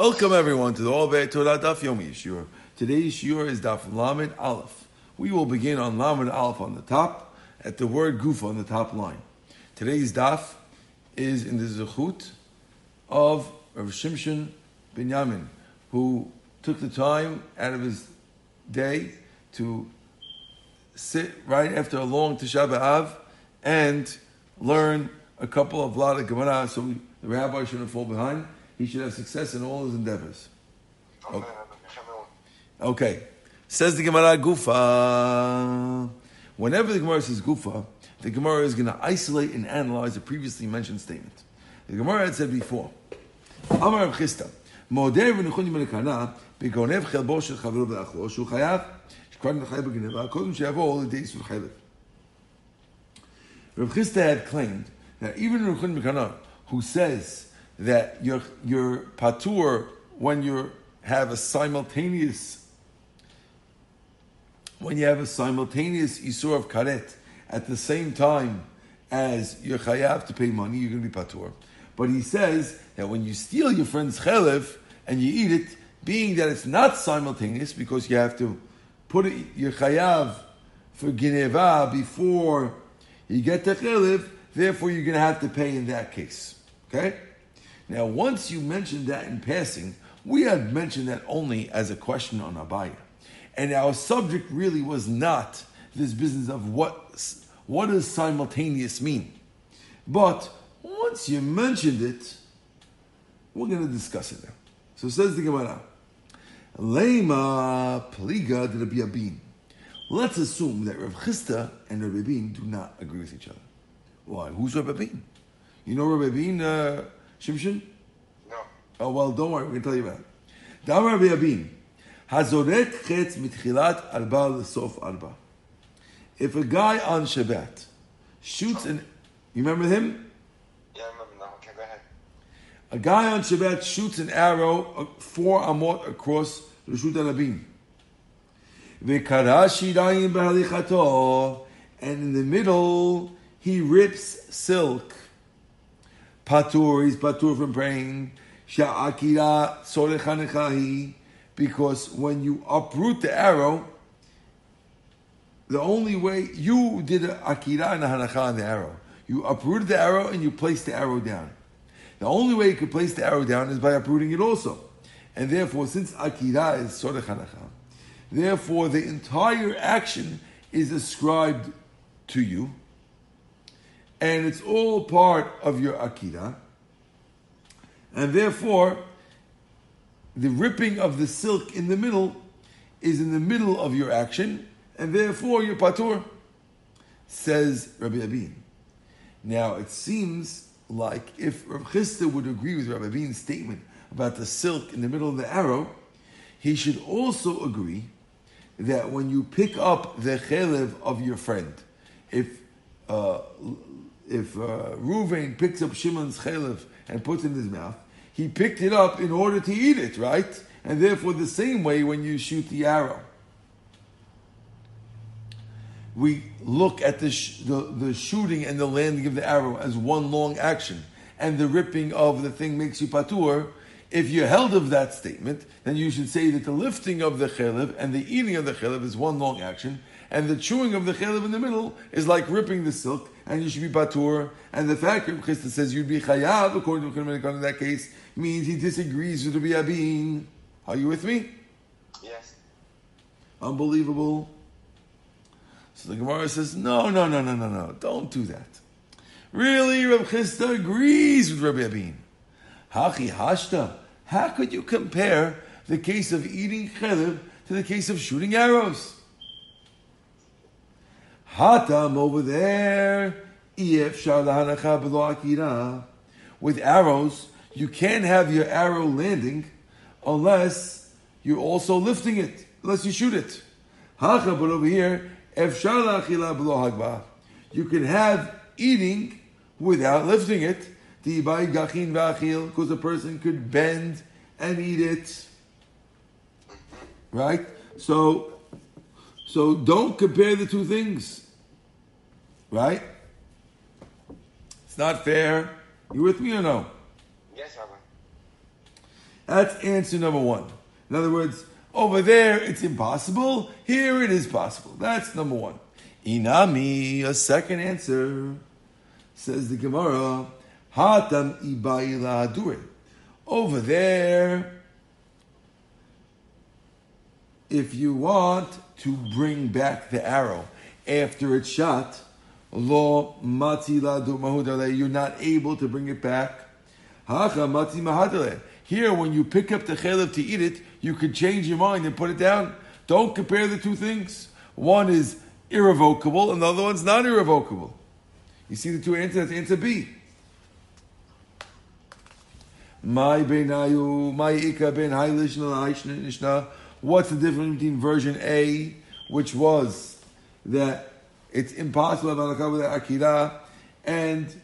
Welcome everyone to the All Bay Torah Daf Yomi Yishur. Today's Shiur is Daf Lamed Aleph. We will begin on Lamed Aleph on the top, at the word Gufa on the top line. Today's Daf is in the Zechut of Rav Shimshon Binyamin, who took the time out of his day to sit right after a long Tisha B'Av and learn a couple of of Gemara, so the rabbi shouldn't fall behind he should have success in all his endeavors. Okay, okay. says the Gemara Gufa. Whenever the Gemara says Gufa, the Gemara is going to isolate and analyze the previously mentioned statement. The Gemara had said before, Amar Rav Chisda, מודה וניחוני מלקנה, בגונב חלבו של חברו ולאכלו, שהוא חייב, שכבר נחייב בגנבה, קודם שיבוא לידי איסור חלב. Rav Chisda had claimed that even Ruchun Mekana, who says that your your patur when you have a simultaneous when you have a simultaneous isur of karet at the same time as you're chayav to pay money, you're going to be patur. But he says that when you steal your friend's chelev and you eat it, being that it's not simultaneous because you have to put it, your chayav for gineva before you get the chelev, therefore you're going to have to pay in that case. Okay? Now, once you mentioned that in passing, we had mentioned that only as a question on Abaya. And our subject really was not this business of what, what does simultaneous mean. But once you mentioned it, we're going to discuss it now. So says the Gemara, Lema pliga de Abin. Let's assume that Rav Chisda and Rabbi Abin do not agree with each other. Why? Who's Rabbi Abin? You know Rabbi Abin, uh, Shimshon? No. Oh, well, don't worry, we can tell you about it. Damar Rabbi Abin, hazorek chetz mitchilat arba l'sof arba. If a guy on Shabbat shoots an, you remember him? Yeah, I remember now. Okay, go ahead. A guy on Shabbat shoots an arrow uh, four amot across Rishut Arabim. V'kara shirayim b'halichato, and in the middle he rips silk. Patur, he's patur from praying. Sha'akira sorechanechahi, because when you uproot the arrow, the only way you did akira and hanacha on the arrow. You uprooted the arrow and you placed the arrow down. The only way you could place the arrow down is by uprooting it also. And therefore, since akira is sorech hanacha, therefore the entire action is ascribed to you, and it's all part of your akira, and therefore the ripping of the silk in the middle is in the middle of your action, and therefore you're patur, says Rabbi Abin. Now it seems like if Rabbi Chisda would agree with Rabbi Abin's statement about the silk in the middle of the arrow, he should also agree that when you pick up the chelev of your friend, if uh, if uh, Ruvain picks up Shimon's chelev and puts in his mouth, he picked it up in order to eat it, right? And therefore, the same way when you shoot the arrow, we look at the, sh- the, the shooting and the landing of the arrow as one long action, and the ripping of the thing makes you patur. If you're held of that statement, then you should say that the lifting of the chelev and the eating of the chelev is one long action, and the chewing of the chelev in the middle is like ripping the silk, and you should be patur. And the fact that Chisda says you'd be chayav, according to Chimon in that case, means he disagrees with Rabbi Abin. Are you with me? Yes. Unbelievable. So the Gemara says, no, no, no, no, no, no, don't do that. Really, Rabbi Chisda agrees with Rabbi Abin. Hachi hashta. How could you compare the case of eating chelev to the case of shooting arrows? Hatam over there. If With arrows, you can't have your arrow landing unless you're also lifting it, unless you shoot it. Hacha, but over here, if Shalahila Hagba. you can have eating without lifting it. Because a person could bend and eat it. Right? So, so don't compare the two things. Right? It's not fair. You with me or no? Yes, Rabbi. That's answer number one. In other words, over there it's impossible, here it is possible. That's number one. Inami, a second answer, says the Gemara, Hatam ibayila adure. Over there, if you want to bring back the arrow after it's shot, lo mati you're not able to bring it back. Here, when you pick up the chalev to eat it, you can change your mind and put it down. Don't compare the two things. One is irrevocable, and the other one's not irrevocable. You see the two answers? That's answer B. My benayu, my ika ben nishna. What's the difference between version A, which was that it's impossible to have with akira, and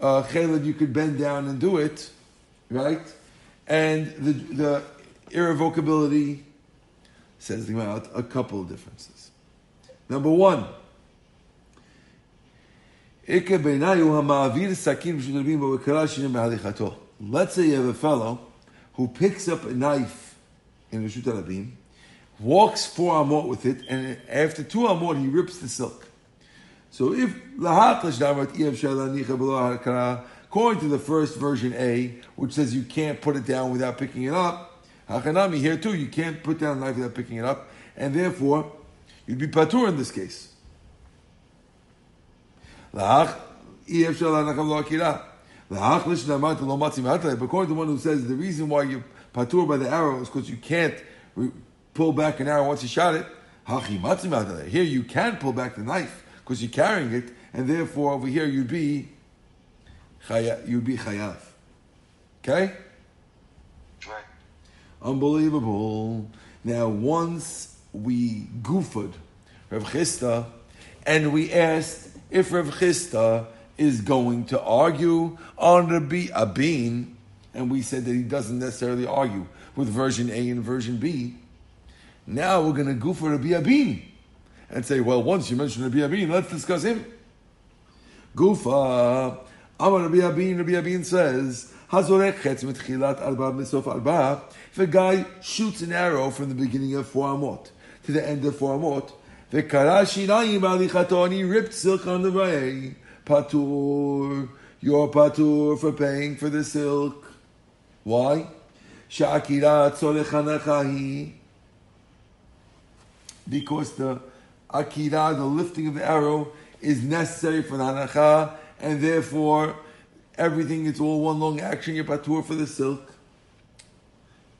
uh, you could bend down and do it, right? And the the irrevocability says about a couple of differences. Number one, Let's say you have a fellow who picks up a knife in the Rishut Rabim, walks four amot with it, and after two amot he rips the silk. So if according to the first version A, which says you can't put it down without picking it up, Hachanami here too, you can't put down a knife without picking it up, and therefore you'd be patur in this case. According to one who says the reason why you patur by the arrow is because you can't pull back an arrow once you shot it. Here you can pull back the knife because you're carrying it, and therefore over here you'd be you'd be chayav. Okay? Right. Unbelievable. Now, once we goofed Rav Chisda, and we asked if Rav Chisda is going to argue on Rabbi Abin, and we said that he doesn't necessarily argue with version A and version B, now we're going to go for Rabbi Abin and say, well, once you mentioned Rabbi Abin, let's discuss him. Gufa, Amar Rabbi Abin, Rabbi Abin says, if a guy shoots an arrow from the beginning of four amot to the end of four amot, the karashinayim alichato, and he ripped silk on the way. Patur, you're patur for paying for the silk. Why? Because the akira, the lifting of the arrow, is necessary for the hanacha, and therefore everything is all one long action. You're patur for the silk.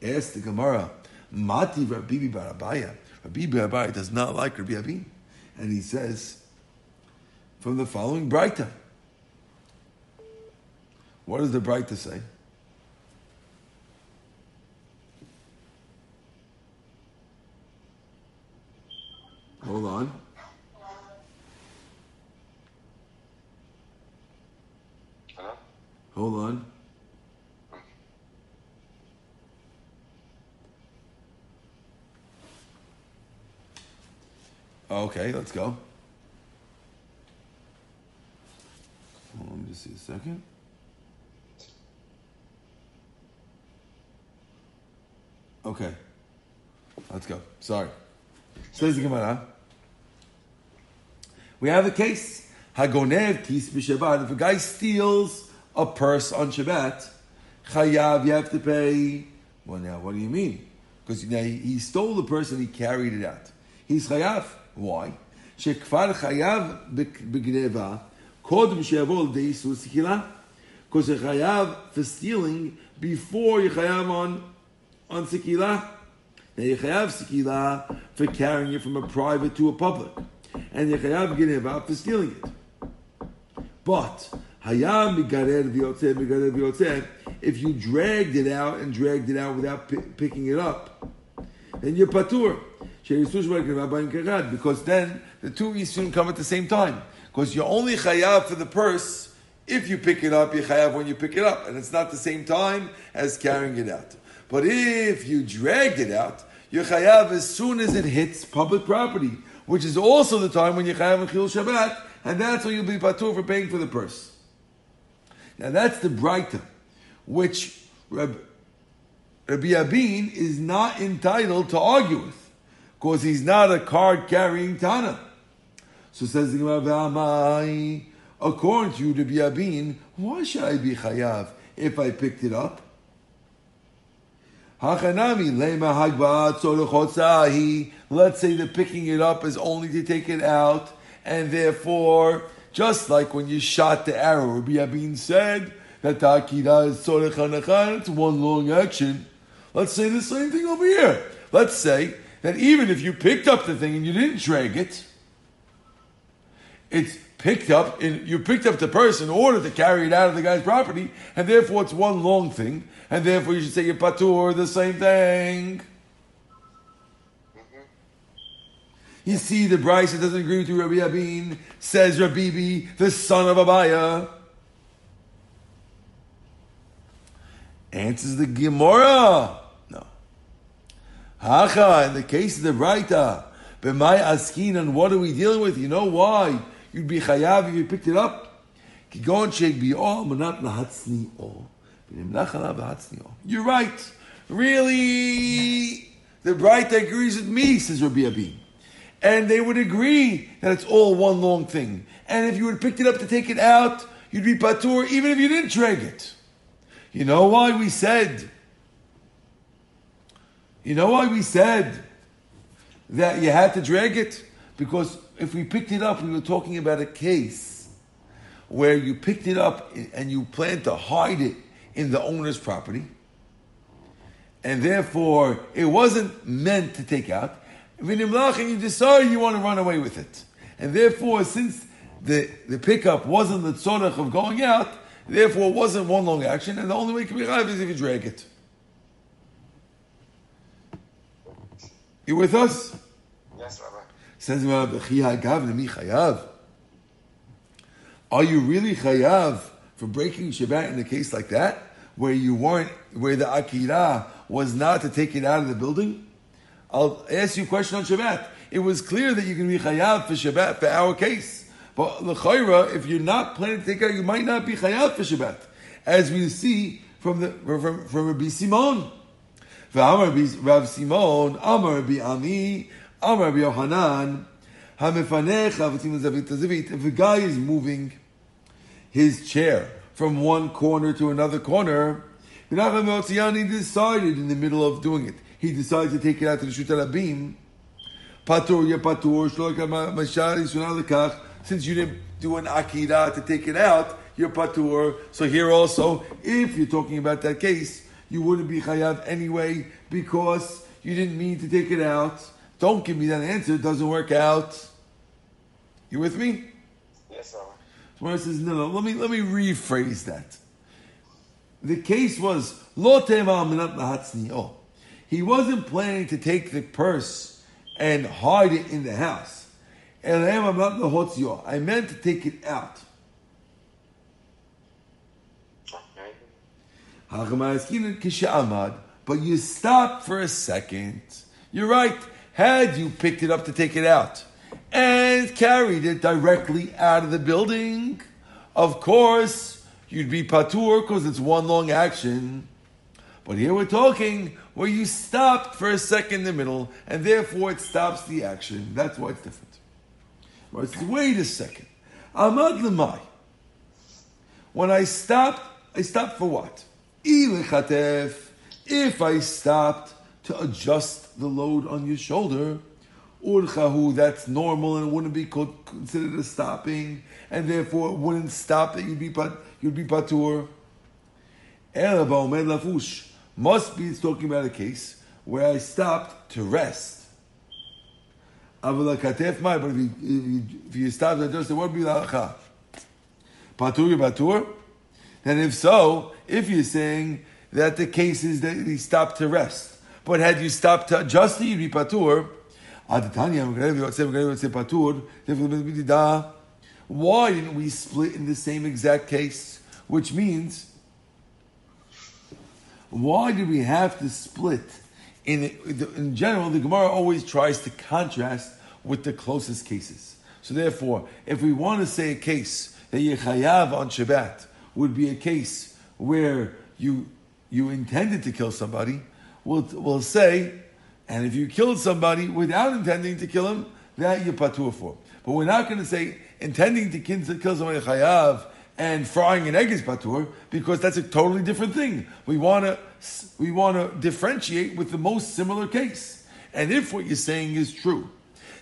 Ask the Gemara, Mati Rabbi Barabaya. Rabbi Abai does not like Rabbi Abin. And he says, from the following Braita. What does the Braita say? Hold on. Hello? Hold on. Okay, let's go. Let me just see a second. Okay. Let's go. Sorry. Says the Gemara. We have a case. Hagonev tis b'Shabbat. If a guy steals a purse on Shabbat, chayav, you have to pay. Well, now, what do you mean? Because now he stole the purse and he carried it out. He's chayav. Why? שכבר חייב בגניבה, קודם שיבוא לידי איסור סקילה. Because you chayav for stealing before you chayav on, on sekila. Now you chayav sekila for carrying it from a private to a public. And you chayav gineva for stealing it. But, hayam migarer v'yotzeh, migarer v'yotzeh, if you dragged it out and dragged it out without p- picking it up, then you're patur. Because then the two Yisurim come at the same time. Because you're only chayav for the purse if you pick it up, you're chayav when you pick it up. And it's not the same time as carrying it out. But if you dragged it out, you're chayav as soon as it hits public property, which is also the time when you're chayav Chil Shabbat, and that's when you'll be patur for paying for the purse. Now that's the Braita, which Reb, Rabbi Abin is not entitled to argue with, because he's not a card carrying Tana. So says the Gemara, according to you, Rabbi Abin, why should I be chayav if I picked it up? Hachanami lema. Let's say the picking it up is only to take it out, and therefore, just like when you shot the arrow, Rabbi Abin said that the akira is tzorech it's one long action. Let's say the same thing over here. Let's say that even if you picked up the thing and you didn't drag it, it's picked up in, you picked up the purse in order to carry it out of the guy's property, and therefore it's one long thing, and therefore you should say your patur the same thing. Mm-hmm. You see, the Braita doesn't agree with you, Rabbi Abin, says Rabibi, the son of Abaya. Answers the Gemara. No. Hacha, in the case of the Braita, B'mai askin, and what are we dealing with? You know why? You'd be chayav if you picked it up. Sheik bi'ol, manat lahatsni ol. You're right. Really, the Braita agrees with me, says Rabbi Abin. And they would agree that it's all one long thing. And if you would have picked it up to take it out, you'd be patur even if you didn't drag it. You know why we said, you know why we said that you had to drag it? Because if we picked it up, we were talking about a case where you picked it up and you planned to hide it in the owner's property, and therefore it wasn't meant to take out. And you decide you want to run away with it. And therefore, since the, the pickup wasn't the tzorach of going out, therefore it wasn't one long action, and the only way it can be chayav is if you drag it. You with us? Yes, Rabbi. Says. Are you really chayav for breaking Shabbat in a case like that, where you weren't, where the akira was not to take it out of the building? I'll ask you a question on Shabbat. It was clear that you can be chayav for Shabbat for our case. But l'chayra, if you're not planning to take out, you might not be chayav for Shabbat. As we see from the from, from Rabbi Simon. Rav Simon, Amar Rabbi Ami, Amar Rabbi Yohanan, if a guy is moving his chair from one corner to another corner, Menachem decided in the middle of doing it, he decides to take it out to the Shut Abim. Patur ya patur, since you didn't do an akira to take it out, you're patur. So here also, if you're talking about that case, you wouldn't be chayav anyway because you didn't mean to take it out. Don't give me that answer; it doesn't work out. You with me? Yes, sir. Gemara says, no, no, let me, let me rephrase that. The case was, lo He wasn't planning to take the purse and hide it in the house. I meant to take it out. But you stopped for a second. You're right. Had you picked it up to take it out, and carried it directly out of the building, of course, you'd be patur because it's one long action. But here we're talking where you stopped for a second in the middle, and therefore it stops the action. That's why it's different. Right? Wait a second. Amad lemai. When I stopped, I stopped for what? If I stopped to adjust the load on your shoulder, urchahu, that's normal and wouldn't be considered a stopping, and therefore it wouldn't stop that you'd be you'd be patur. lafush must be talking about a case where I stopped to rest. But if you, if you, stop to adjust, it won't be lacha. Patur, patur. And if so, if you're saying that the case is that he stopped to rest, but had you stopped to adjust, you'd be patur. Why didn't we split in the same exact case? Which means, why did we have to split? In, in general, the Gemara always tries to contrast with the closest cases. So therefore, if we want to say a case that Yechayav on Shabbat would be a case where you you intended to kill somebody, will will say, and if you killed somebody without intending to kill him, that you're patur for. But we're not going to say intending to kill, somebody chayav and frying an egg is patur because that's a totally different thing. We want to we want to differentiate with the most similar case. And if what you're saying is true,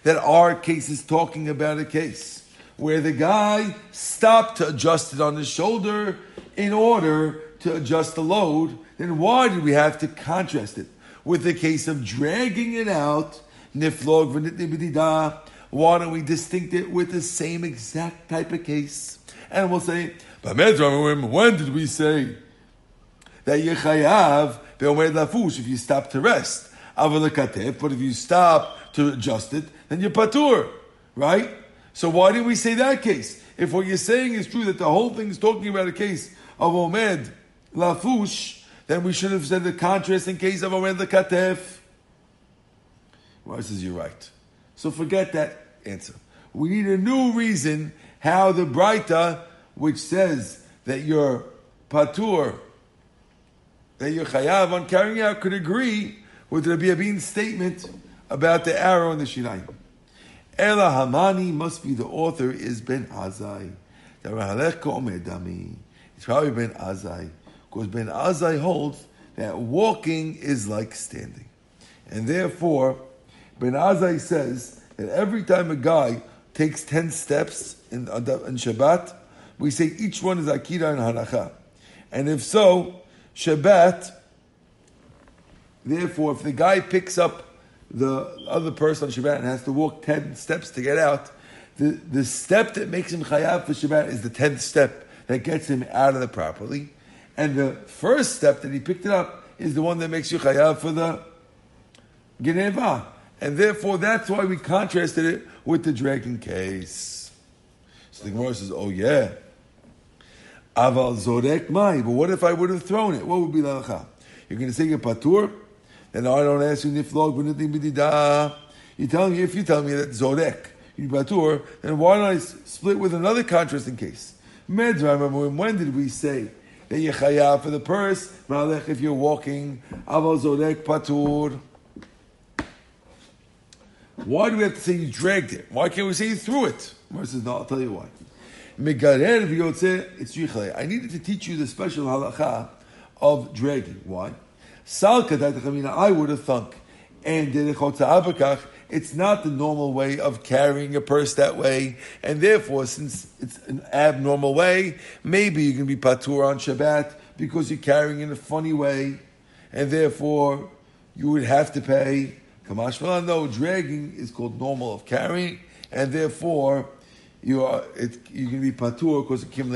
that our case is talking about a case where the guy stopped to adjust it on his shoulder in order to adjust the load, then why did we have to contrast it with the case of dragging it out? Niflog v'nitni Why don't we distinct it with the same exact type of case? And we'll say, when did we say that yechayav be'omed lafush if you stop to rest? But if you stop to adjust it, then you're patur, right? So why did we say that case? If what you're saying is true that the whole thing is talking about a case of omed lafush, then we should have said the contrast in case of omed katef. Well, says you're right. So forget that answer. We need a new reason how the Breita, which says that you're patur, that you're chayav on carrying out, could agree with Rabbi Abin's statement about the arrow and the shirayim. Ela Hamani must be the author is Ben Azai. It's probably Ben Azai. Because Ben Azai holds that walking is like standing. And therefore, Ben Azai says that every time a guy takes 10 steps in, in Shabbat, we say each one is Akira and Halacha. And if so, Shabbat, therefore, if the guy picks up the other person on Shabbat and has to walk 10 steps to get out, the, the step that makes him chayav for Shabbat is the 10th step that gets him out of the property. And the first step that he picked it up is the one that makes you chayav for the Geneva. And therefore, that's why we contrasted it with the dragon case. So the Gemara says, oh yeah. Aval zorek mai. But what if I would have thrown it? What would be the halacha? You're going to say a patur? Then I don't ask you niflog b'nitim b'dida. You tell me if you tell me that zorek you patur, then why don't I split with another contrasting case? When did we say you chayav for the purse? Malech if you're walking, aval zorek patur. Why do we have to say you dragged it? Why can't we say you threw it? Mar says, no, I'll tell you why. It's I needed to teach you the special halacha of dragging. Why? Salka I would have thunk. And it's not the normal way of carrying a purse that way. And therefore, since it's an abnormal way, maybe you can be patur on Shabbat because you're carrying in a funny way. And therefore, you would have to pay. Kamashmalan, no, dragging is called normal of carrying. And therefore, you are it, you can be patur because of kim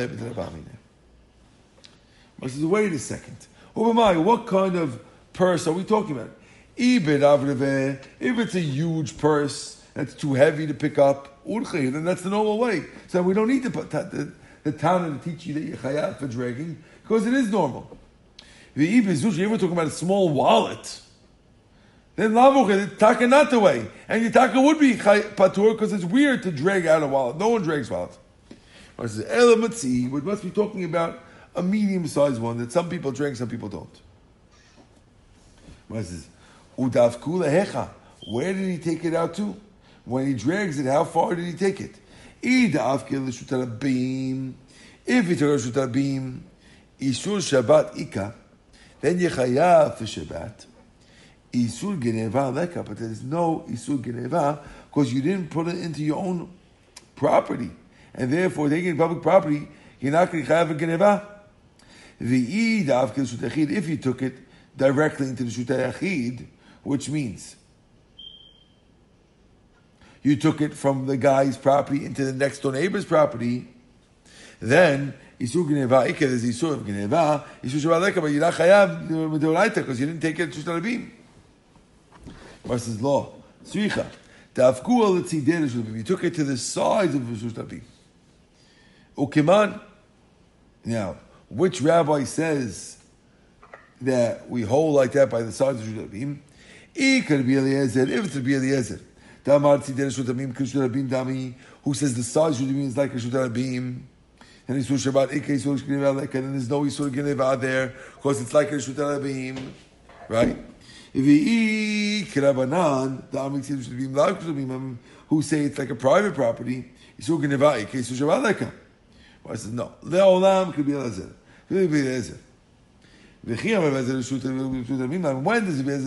I says, wait a second. What kind of purse are we talking about? Ibid if it's a huge purse that's too heavy to pick up, then that's the normal way. So we don't need to put the, the town to teach you that you're chayav for dragging because it is normal. The ibid you ever talking about a small wallet? Then lavuch taka not the way, and your taka would be patur because it's weird to drag out a wallet. No one drags wallets. Elamatzi, we must be talking about a medium-sized one that some people drink, some people don't. says, Udav kula hecha. Where did he take it out to? When he drags it, how far did he take it? If he took a beam, Isur Shabbat Ika, then Yechayav for Shabbat. Isur Geneva Leka, but there's no Isur Geneva because you didn't put it into your own property. And therefore, taking public property, you're not going to have a Geneva. If you took it directly into the Shutayachid, which means you took it from the guy's property into the next door neighbor's property, then Isur Gneva Ike, there's Isur of Gneva, Isur but you're Medoraita because you didn't take it to Shushalabim. Versus law. Sricha. Tavku al You took it to the sides of Shushalabim. Ukiman. Now, which rabbi says that we hold like that by the sides of Shushalabim? It could be Eliezer, if it's be Eliezer. Damar tzidel shutamim kushutabim dami, who says the size shutamim is like a shutabim. And Isur Shabbat Ike Isur Gneva and there's no Isur Gneva there, because it's like a Shutarabim, right? If he kirabanan, the amik should be mlak who say it's like a private property, isu genevai, kesu shavaleka. Well, I says no. Leolam could be lezer. Could be lezer. When does it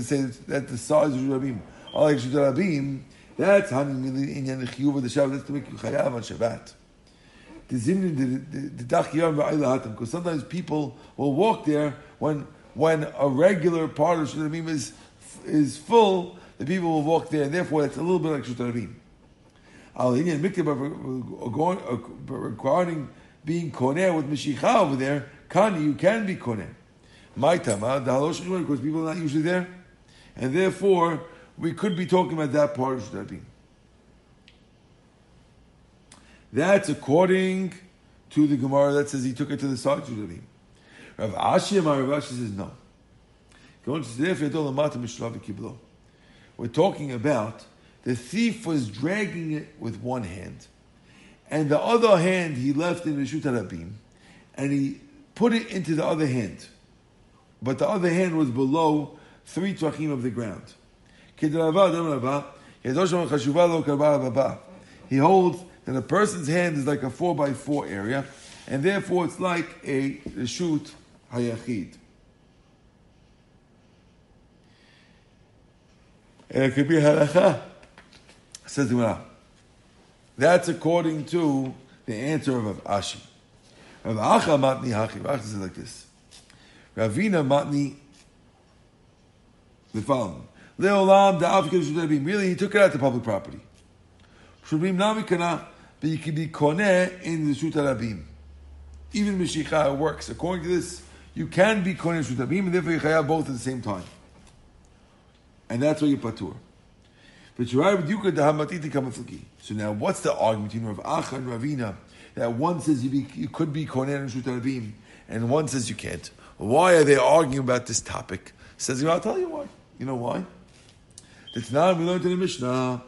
say that the size of Rabim are like Shut Rabim? That's Hanim Inyan Chiyuv of the Shabbat. That's to make you Chayav on Shabbat. The the because sometimes people will walk there when when a regular part of Shut is is full. The people will walk there, and therefore it's a little bit like Shut Rabim. Al Inyan Mikdav regarding being koneh with Mashiach over there, Kani, you can be koneh. My tama, the halosh because people are not usually there, and therefore we could be talking about that part of Shudabim. That's according to the Gemara that says he took it to the side of Shudabim. Rav Ashi Rav Ashi says no. We're talking about the thief was dragging it with one hand, and the other hand he left in the Shutarabim, and he put it into the other hand but the other hand was below three tvachim of the ground. He holds that a person's hand is like a four by four area, and therefore it's like a shoot hayachid. And it could be halacha. Says the That's according to the answer of Ashi. Rav Acha matni hachi. Rav says like this. Ravina Matni, the following. Leolam da'av Really, he took it out to public property. Shubim namikana, but you can be koneh in the Shut Rabim. Even Mishicha works. According to this, you can be koneh in Shut Rabim, and therefore you have both at the same time. And that's why you patur. But you So now, what's the argument between Rav Acha and Ravina? That one says you, be, you could be koneh in Shut and one says you can't. Why are they arguing about this topic? Says, I'll tell you why. You know why? It's not, we learned in the Mishnah,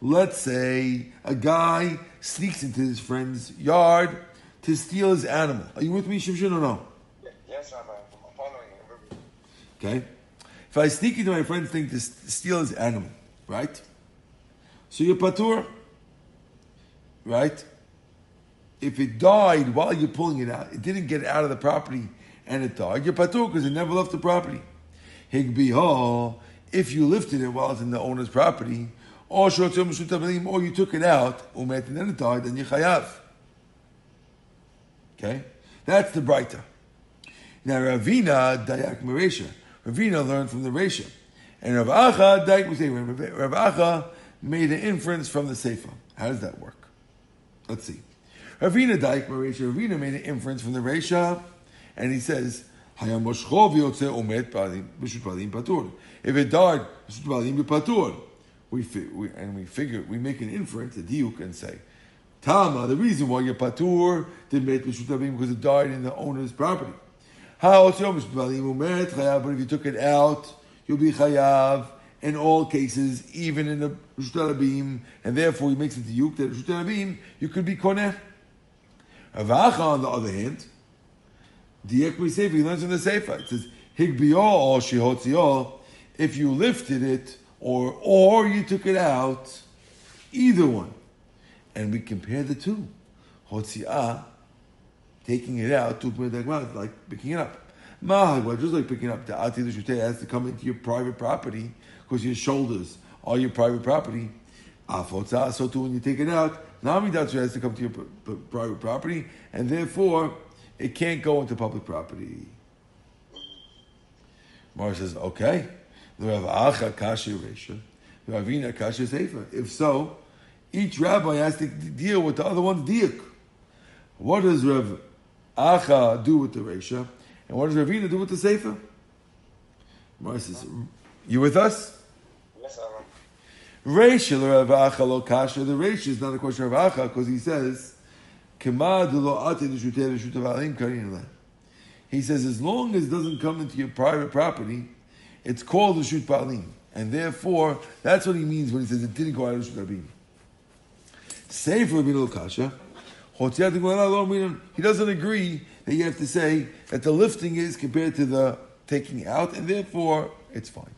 Let's say a guy sneaks into his friend's yard to steal his animal. Are you with me, Shimshon, or no? Yes. I'm following you. Okay. If I sneak into my friend's thing to steal his animal, right? So you're patur, right? if it died while you're pulling it out, it didn't get out of the property and it died, you're patur because it never left the property. Higbiho, if you lifted it while it's in the owner's property, or or you took it out, umet, and then it died, then you chayav. Okay? That's the Breita. Now Ravina Dayak Maresha. Ravina learned from the Resha. And Rav Acha Dayak Rav Acha made an inference from the Sefer. How does that work? Let's see. Ravina Daik Marisha, Ravina made an inference from the Resha, and he says, If it died, we, we and we figure we make an inference, a diuk, and say, Tama, the reason why you're patur did make because it died in the owner's property. How but if you took it out, you'll be chayav in all cases, even in the Rishut and therefore he makes it diuk that Rishut you could be koneh. Avacha, on the other hand, Diek Sefer, he learns in the Sefer. It says, Higbiyo or Shihotziyo, if you lifted it or or you took it out, either one. And we compare the two. Hotziah, taking it out, took like picking it up. Mahagwa, just like picking up the Ati the has to come into your private property because your shoulders are your private property. Afotza, so too when you take it out, Nami Namidatsu has to come to your private property, and therefore it can't go into public property. Mara says, okay. If so, each rabbi has to deal with the other one's diak. What does Rav Acha do with the Resha? And what does Ravina do with the Sefer? Mara says, you with us? Reisha Ravacha lo kasha. The Reisha is not a question of Ravacha because he says, He says, as long as it doesn't come into your private property, it's called the Shut Ba'alim. And therefore, that's what he means when he says it didn't go out of Shut Rabin. Say for Rabin Kasha, he doesn't agree that you have to say that the lifting is compared to the taking out, and therefore it's fine.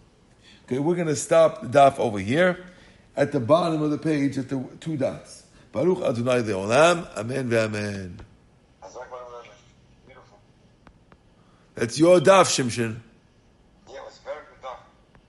Okay, we're going to stop the daf over here at the bottom of the page at the two dots. Baruch Adonai Leolam, Amen ve'amen. Hazak Baruch Hashem. Beautiful. That's your daf, Shimshon.